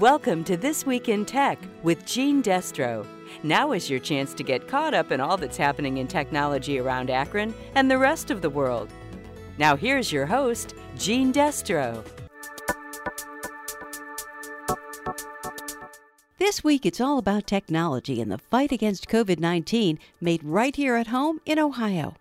Welcome to This Week in Tech with Gene Destro. Now is your chance to get caught up in all that's happening in technology around Akron and the rest of the world. Now, here's your host, Gene Destro. This week, it's all about technology and the fight against COVID 19 made right here at home in Ohio.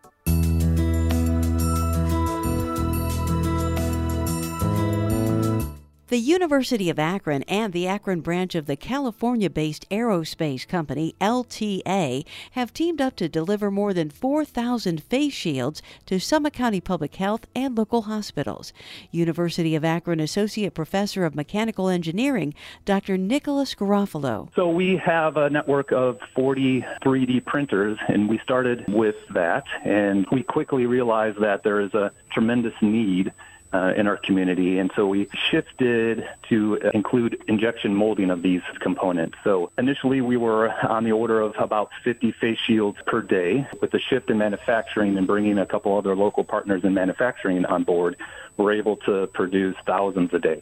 The University of Akron and the Akron branch of the California based aerospace company LTA have teamed up to deliver more than 4,000 face shields to Summit County Public Health and local hospitals. University of Akron Associate Professor of Mechanical Engineering, Dr. Nicholas Garafolo. So we have a network of 40 3D printers, and we started with that, and we quickly realized that there is a tremendous need uh, in our community. And so we shifted to include injection molding of these components. So initially we were on the order of about 50 face shields per day. With the shift in manufacturing and bringing a couple other local partners in manufacturing on board, we're able to produce thousands a day.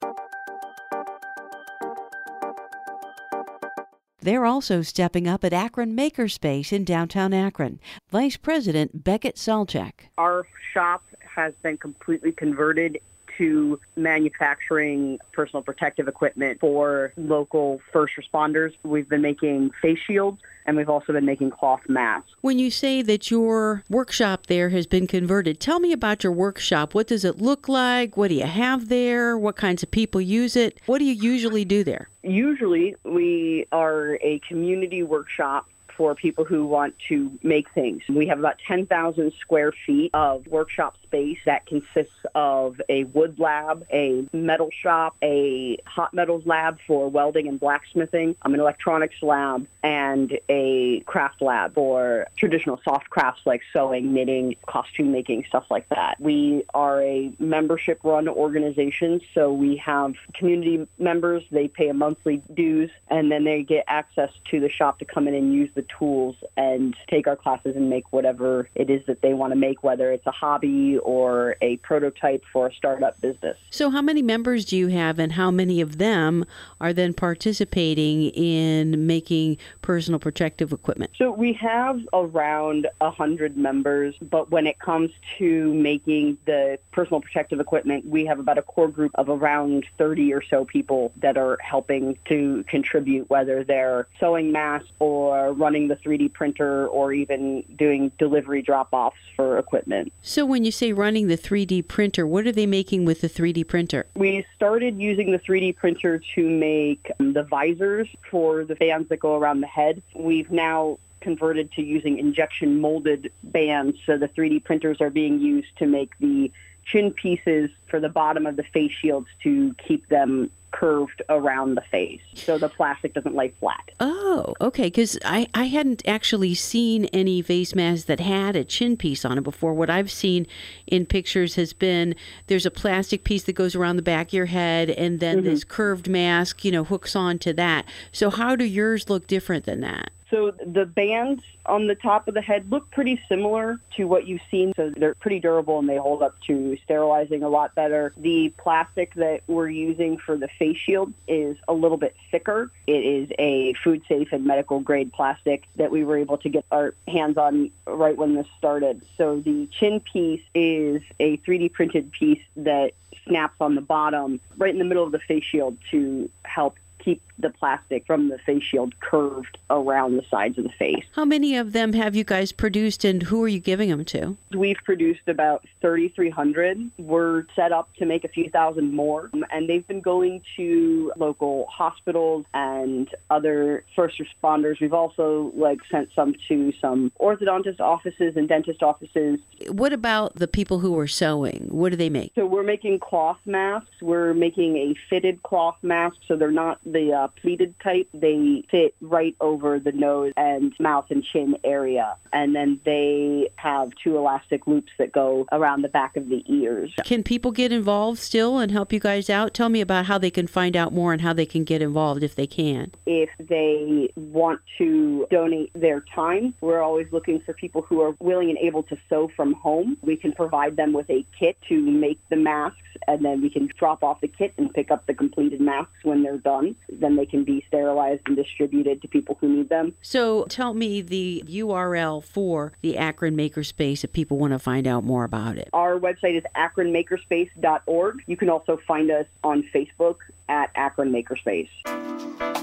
They're also stepping up at Akron Makerspace in downtown Akron. Vice President Beckett Salchek. Our shop has been completely converted to manufacturing personal protective equipment for local first responders. We've been making face shields and we've also been making cloth masks. When you say that your workshop there has been converted, tell me about your workshop. What does it look like? What do you have there? What kinds of people use it? What do you usually do there? Usually, we are a community workshop for people who want to make things. We have about 10,000 square feet of workshop space that consists of a wood lab, a metal shop, a hot metals lab for welding and blacksmithing, an electronics lab, and a craft lab for traditional soft crafts like sewing, knitting, costume making, stuff like that. We are a membership run organization, so we have community members. They pay a monthly dues, and then they get access to the shop to come in and use the tools and take our classes and make whatever it is that they want to make, whether it's a hobby or a prototype for a startup business. So, how many members do you have, and how many of them are then participating in making personal protective equipment? So, we have around 100 members, but when it comes to making the personal protective equipment, we have about a core group of around 30 or so people that are helping to contribute, whether they're sewing masks or running the 3D printer or even doing delivery drop offs for equipment. So, when you say running the 3D printer, what are they making with the 3D printer? We started using the 3D printer to make um, the visors for the fans that go around the head. We've now converted to using injection molded bands, so the 3D printers are being used to make the chin pieces for the bottom of the face shields to keep them curved around the face so the plastic doesn't lay flat. Oh, okay. Because I, I hadn't actually seen any face masks that had a chin piece on it before. What I've seen in pictures has been there's a plastic piece that goes around the back of your head, and then mm-hmm. this curved mask, you know, hooks onto that. So, how do yours look different than that? So the bands on the top of the head look pretty similar to what you've seen. So they're pretty durable and they hold up to sterilizing a lot better. The plastic that we're using for the face shield is a little bit thicker. It is a food safe and medical grade plastic that we were able to get our hands on right when this started. So the chin piece is a 3D printed piece that snaps on the bottom right in the middle of the face shield to help keep the plastic from the face shield curved around the sides of the face. How many of them have you guys produced and who are you giving them to? We've produced about 3,300. We're set up to make a few thousand more and they've been going to local hospitals and other first responders. We've also like sent some to some orthodontist offices and dentist offices. What about the people who are sewing? What do they make? So we're making cloth masks. We're making a fitted cloth mask so they're not the uh, pleated type. They fit right over the nose and mouth and chin area. And then they have two elastic loops that go around the back of the ears. Can people get involved still and help you guys out? Tell me about how they can find out more and how they can get involved if they can. If they want to donate their time, we're always looking for people who are willing and able to sew from home. We can provide them with a kit to make the masks and then we can drop off the kit and pick up the completed masks when they're done. then they can be sterilized and distributed to people who need them. So tell me the URL for the Akron Makerspace if people want to find out more about it. Our website is akronmakerspace.org. You can also find us on Facebook at Akron Makerspace.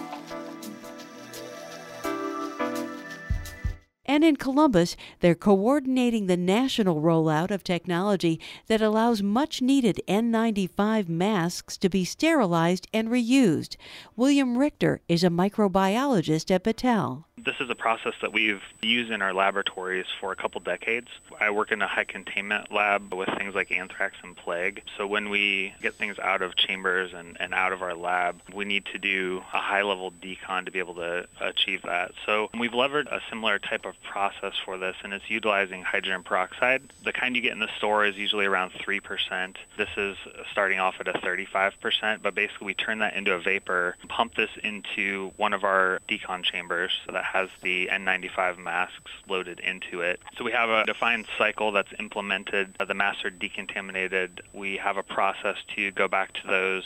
And in Columbus, they're coordinating the national rollout of technology that allows much needed N95 masks to be sterilized and reused. William Richter is a microbiologist at Battelle. This is a process that we've used in our laboratories for a couple decades. I work in a high containment lab with things like anthrax and plague. So when we get things out of chambers and, and out of our lab, we need to do a high level decon to be able to achieve that. So we've levered a similar type of process for this, and it's utilizing hydrogen peroxide. The kind you get in the store is usually around 3%. This is starting off at a 35%, but basically we turn that into a vapor, pump this into one of our decon chambers that has the N95 masks loaded into it. So we have a defined cycle that's implemented. The masks are decontaminated. We have a process to go back to those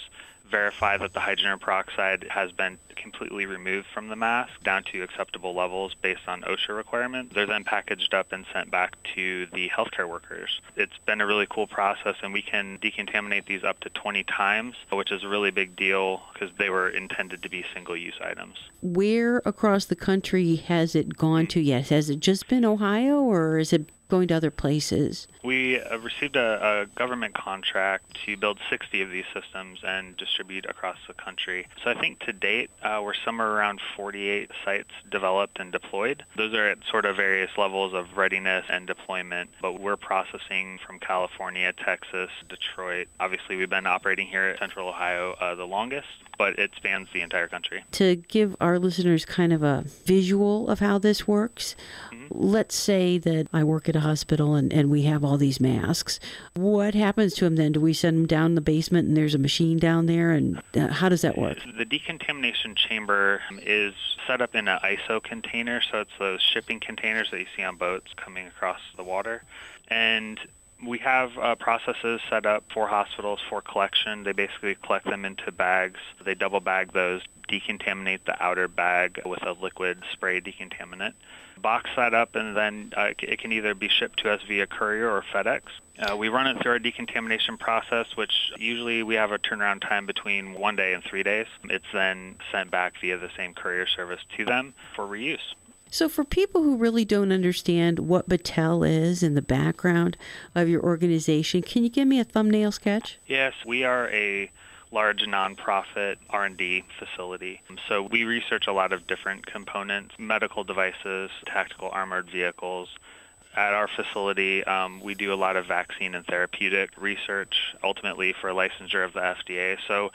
verify that the hydrogen peroxide has been completely removed from the mask down to acceptable levels based on OSHA requirements. They're then packaged up and sent back to the healthcare workers. It's been a really cool process, and we can decontaminate these up to 20 times, which is a really big deal because they were intended to be single use items. Where across the country has it gone to yet? Has it just been Ohio, or is it going to other places? We uh, received a, a, government contract to build 60 of these systems and distribute across the country. So I think to date, uh, we're somewhere around 48 sites developed and deployed. Those are at sort of various levels of readiness and deployment, but we're processing from California, Texas, Detroit. Obviously, we've been operating here at Central Ohio uh, the longest, but it spans the entire country. To give our listeners kind of a visual of how this works. Let's say that I work at a hospital and, and we have all these masks. What happens to them then? Do we send them down the basement and there's a machine down there? And uh, how does that work? The decontamination chamber is set up in an ISO container, so it's those shipping containers that you see on boats coming across the water. And we have uh, processes set up for hospitals for collection. They basically collect them into bags. They double bag those, decontaminate the outer bag with a liquid spray decontaminant. Box that up, and then uh, it can either be shipped to us via courier or FedEx. Uh, we run it through our decontamination process, which usually we have a turnaround time between one day and three days. It's then sent back via the same courier service to them for reuse. So, for people who really don't understand what Battelle is in the background of your organization, can you give me a thumbnail sketch? Yes, we are a large nonprofit R&D facility. So we research a lot of different components, medical devices, tactical armored vehicles, at our facility, um, we do a lot of vaccine and therapeutic research, ultimately for licensure of the FDA. So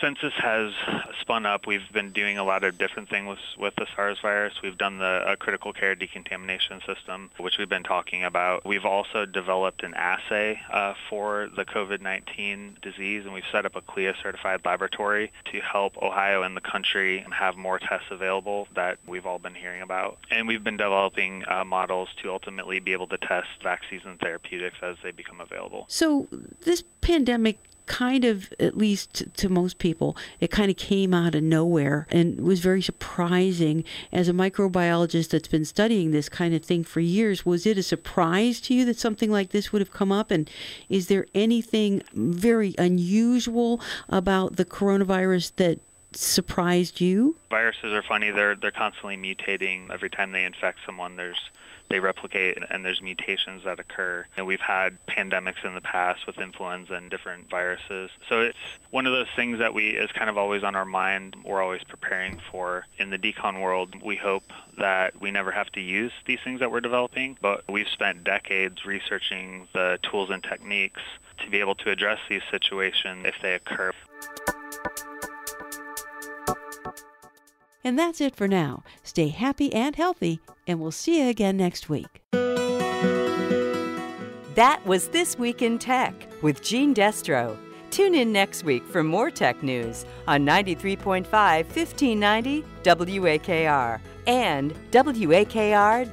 since this has spun up, we've been doing a lot of different things with the SARS virus. We've done the critical care decontamination system, which we've been talking about. We've also developed an assay uh, for the COVID-19 disease, and we've set up a CLIA certified laboratory to help Ohio and the country have more tests available that we've all been hearing about. And we've been developing uh, models to ultimately be able to test vaccines and therapeutics as they become available. So this pandemic kind of, at least to most people, it kind of came out of nowhere and was very surprising. As a microbiologist that's been studying this kind of thing for years, was it a surprise to you that something like this would have come up? And is there anything very unusual about the coronavirus that surprised you? Viruses are funny. They're they're constantly mutating. Every time they infect someone, there's they replicate and there's mutations that occur. And we've had pandemics in the past with influenza and different viruses. So it's one of those things that we is kind of always on our mind. We're always preparing for. In the decon world, we hope that we never have to use these things that we're developing, but we've spent decades researching the tools and techniques to be able to address these situations if they occur. And that's it for now. Stay happy and healthy, and we'll see you again next week. That was This Week in Tech with Gene Destro. Tune in next week for more tech news on 93.5 1590 WAKR and WAKR.net.